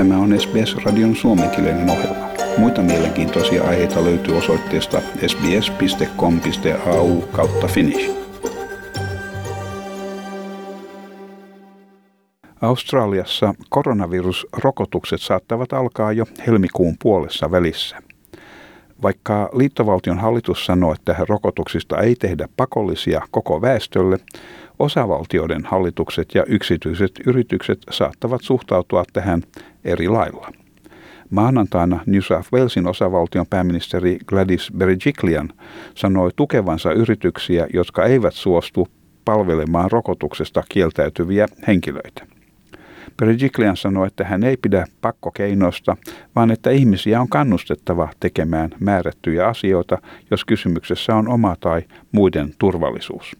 Tämä on SBS-radion suomenkielinen ohjelma. Muita mielenkiintoisia aiheita löytyy osoitteesta sbs.com.au kautta finnish. Australiassa koronavirusrokotukset saattavat alkaa jo helmikuun puolessa välissä. Vaikka liittovaltion hallitus sanoo, että rokotuksista ei tehdä pakollisia koko väestölle, osavaltioiden hallitukset ja yksityiset yritykset saattavat suhtautua tähän eri lailla. Maanantaina New South Walesin osavaltion pääministeri Gladys Berejiklian sanoi tukevansa yrityksiä, jotka eivät suostu palvelemaan rokotuksesta kieltäytyviä henkilöitä. Berejiklian sanoi, että hän ei pidä pakkokeinoista, vaan että ihmisiä on kannustettava tekemään määrättyjä asioita, jos kysymyksessä on oma tai muiden turvallisuus.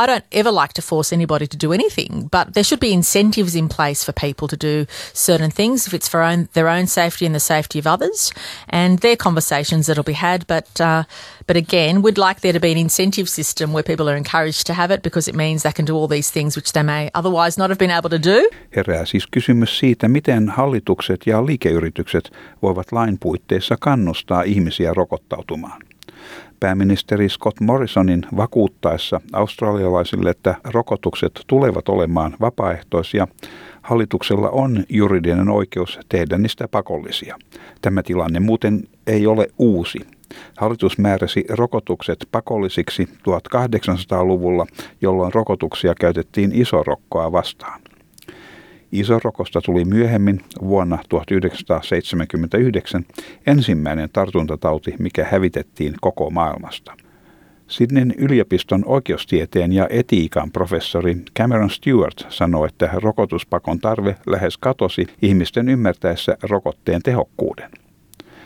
I don't ever like to force anybody to do anything, but there should be incentives in place for people to do certain things if it's for own, their own safety and the safety of others. And they're conversations that'll be had. But uh, but again, we'd like there to be an incentive system where people are encouraged to have it because it means they can do all these things which they may otherwise not have been able to do. Herää siis kysymys siitä, miten hallitukset ja liikeyritykset voivat lain puitteissa kannustaa ihmisiä rokottautumaan pääministeri Scott Morrisonin vakuuttaessa australialaisille, että rokotukset tulevat olemaan vapaaehtoisia, hallituksella on juridinen oikeus tehdä niistä pakollisia. Tämä tilanne muuten ei ole uusi. Hallitus määräsi rokotukset pakollisiksi 1800-luvulla, jolloin rokotuksia käytettiin isorokkoa vastaan. Isorokosta tuli myöhemmin vuonna 1979 ensimmäinen tartuntatauti, mikä hävitettiin koko maailmasta. Sydneyn yliopiston oikeustieteen ja etiikan professori Cameron Stewart sanoi, että rokotuspakon tarve lähes katosi ihmisten ymmärtäessä rokotteen tehokkuuden.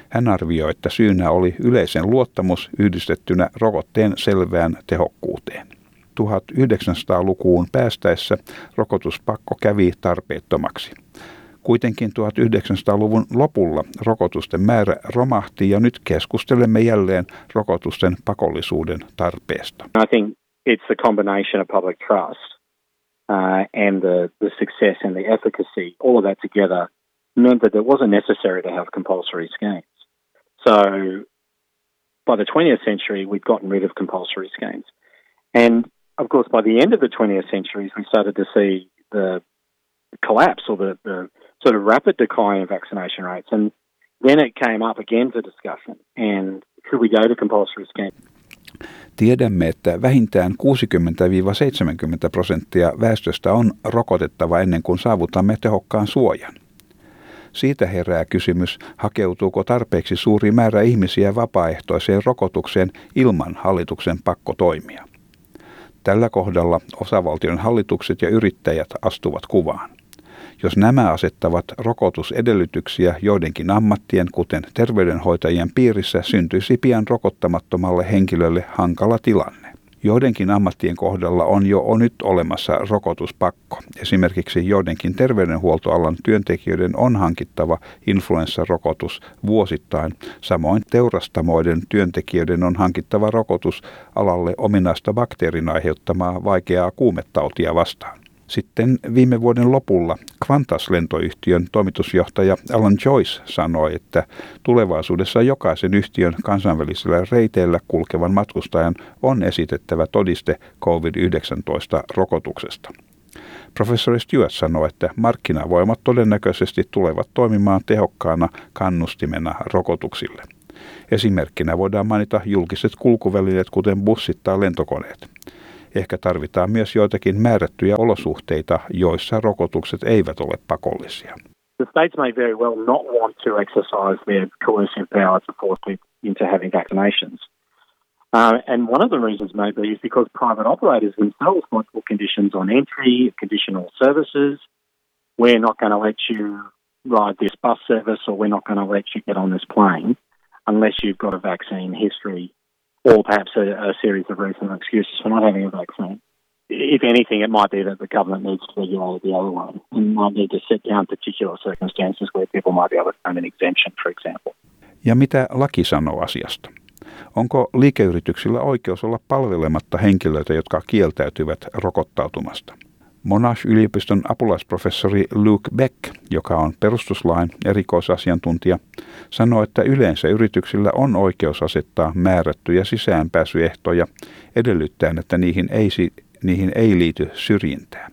Hän arvioi, että syynä oli yleisen luottamus yhdistettynä rokotteen selvään tehokkuuteen. 1900-lukuun päästäessä rokotuspakko kävi tarpeettomaksi. Kuitenkin 1900-luvun lopulla rokotusten määrä romahti ja nyt keskustelemme jälleen rokotusten pakollisuuden tarpeesta. I think it's the combination of public trust uh, and the, the success and the efficacy, all of that together meant that it wasn't necessary to have compulsory schemes. So by the 20th century, we'd gotten rid of compulsory schemes. And of course, by the end of the 20th century, we started to see the collapse or the, the sort of rapid decline in vaccination rates. And then it came up again for discussion. And should we go to compulsory scheme? Tiedämme, että vähintään 60-70 prosenttia väestöstä on rokotettava ennen kuin saavutamme tehokkaan suojan. Siitä herää kysymys, hakeutuuko tarpeeksi suuri määrä ihmisiä vapaaehtoiseen rokotukseen ilman hallituksen pakkotoimia. Tällä kohdalla osavaltion hallitukset ja yrittäjät astuvat kuvaan. Jos nämä asettavat rokotusedellytyksiä joidenkin ammattien, kuten terveydenhoitajien piirissä, syntyisi pian rokottamattomalle henkilölle hankala tilanne. Joidenkin ammattien kohdalla on jo nyt olemassa rokotuspakko. Esimerkiksi joidenkin terveydenhuoltoalan työntekijöiden on hankittava influenssarokotus vuosittain. Samoin teurastamoiden työntekijöiden on hankittava rokotus alalle ominaista bakteerin aiheuttamaa vaikeaa kuumetautia vastaan. Sitten viime vuoden lopulla Qantas-lentoyhtiön toimitusjohtaja Alan Joyce sanoi, että tulevaisuudessa jokaisen yhtiön kansainvälisellä reiteillä kulkevan matkustajan on esitettävä todiste COVID-19-rokotuksesta. Professori Stewart sanoi, että markkinavoimat todennäköisesti tulevat toimimaan tehokkaana kannustimena rokotuksille. Esimerkkinä voidaan mainita julkiset kulkuvälineet, kuten bussit tai lentokoneet. Ehkä tarvitaan myös joitakin määrättyjä olosuhteita, joissa rokotukset eivät ole pakollisia. The states may very well not want to exercise their coercive power to force people into having vaccinations. Uh, and one of the reasons may be is because private operators themselves might put conditions on entry, conditional services. We're not going to let you ride this bus service or we're not going to let you get on this plane unless you've got a vaccine history or perhaps a, a series of reasonable excuses for not having a vaccine. If anything, it might be that the government needs to regulate the other way and might need to set down particular circumstances where people might be able to claim an exemption, for example. Ja mitä laki sanoo asiasta? Onko liikeyrityksillä oikeus olla palvelematta henkilöitä, jotka kieltäytyvät rokottautumasta? Monash-yliopiston apulaisprofessori Luke Beck, joka on perustuslain erikoisasiantuntija, sanoo, että yleensä yrityksillä on oikeus asettaa määrättyjä sisäänpääsyehtoja edellyttäen, että niihin ei, niihin ei liity syrjintää.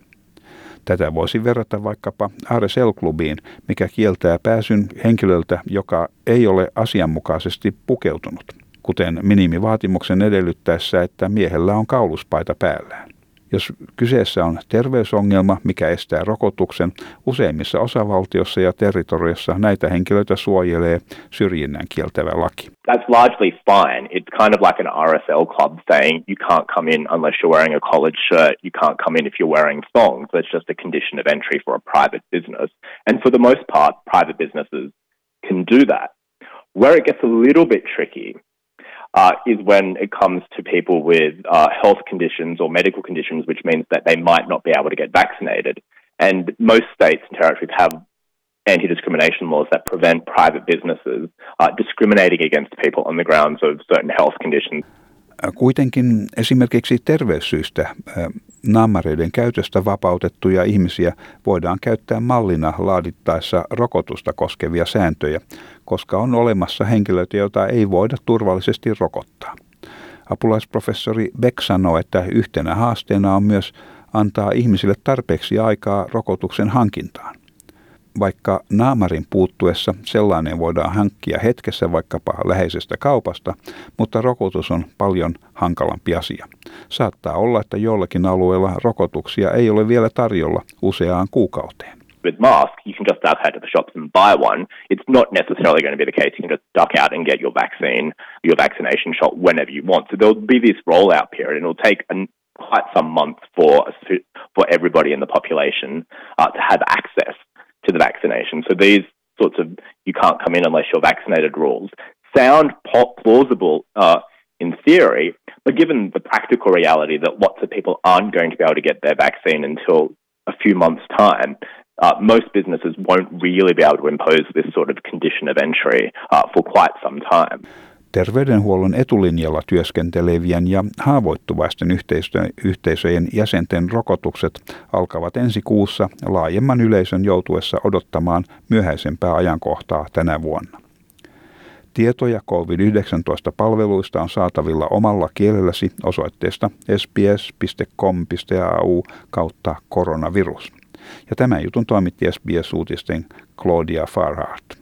Tätä voisi verrata vaikkapa RSL-klubiin, mikä kieltää pääsyn henkilöltä, joka ei ole asianmukaisesti pukeutunut, kuten minimivaatimuksen edellyttäessä, että miehellä on kauluspaita päällään. Jos kyseessä on terveysongelma, mikä estää rokotuksen, useimmissa osavaltiossa ja territoriossa näitä henkilöitä suojelee syrjinnän kieltävä laki. That's largely fine. It's kind of like an RSL club saying you can't come in unless you're wearing a collared shirt, you can't come in if you're wearing thongs. That's just a condition of entry for a private business. And for the most part, private businesses can do that. Where it gets a little bit tricky uh, is when it comes to people with uh, health conditions or medical conditions, which means that they might not be able to get vaccinated. And most states and territories have anti discrimination laws that prevent private businesses uh, discriminating against people on the grounds of certain health conditions. Kuitenkin esimerkiksi terveyssyistä naamareiden käytöstä vapautettuja ihmisiä voidaan käyttää mallina laadittaessa rokotusta koskevia sääntöjä, koska on olemassa henkilöitä, joita ei voida turvallisesti rokottaa. Apulaisprofessori Beck sanoo, että yhtenä haasteena on myös antaa ihmisille tarpeeksi aikaa rokotuksen hankintaan vaikka naamarin puuttuessa sellainen voidaan hankkia hetkessä vaikkapa läheisestä kaupasta, mutta rokotus on paljon hankalampi asia. Saattaa olla, että jollakin alueella rokotuksia ei ole vielä tarjolla useaan kuukauteen. With mask, you can just duck out to the shops and buy one. It's not necessarily going to be the case. You can just duck out and get your vaccine, your vaccination shot whenever you want. So there'll be this rollout period, and it'll take an, quite some months for for everybody in the population uh, to have access to the vaccination. So these sorts of you can't come in unless you're vaccinated rules sound plausible uh, in theory, but given the practical reality that lots of people aren't going to be able to get their vaccine until a few months' time, uh, most businesses won't really be able to impose this sort of condition of entry uh, for quite some time. Terveydenhuollon etulinjalla työskentelevien ja haavoittuvaisten yhteisöjen jäsenten rokotukset alkavat ensi kuussa laajemman yleisön joutuessa odottamaan myöhäisempää ajankohtaa tänä vuonna. Tietoja COVID-19-palveluista on saatavilla omalla kielelläsi osoitteesta sbs.com.au kautta koronavirus. Ja tämän jutun toimitti SBS-uutisten Claudia Farhart.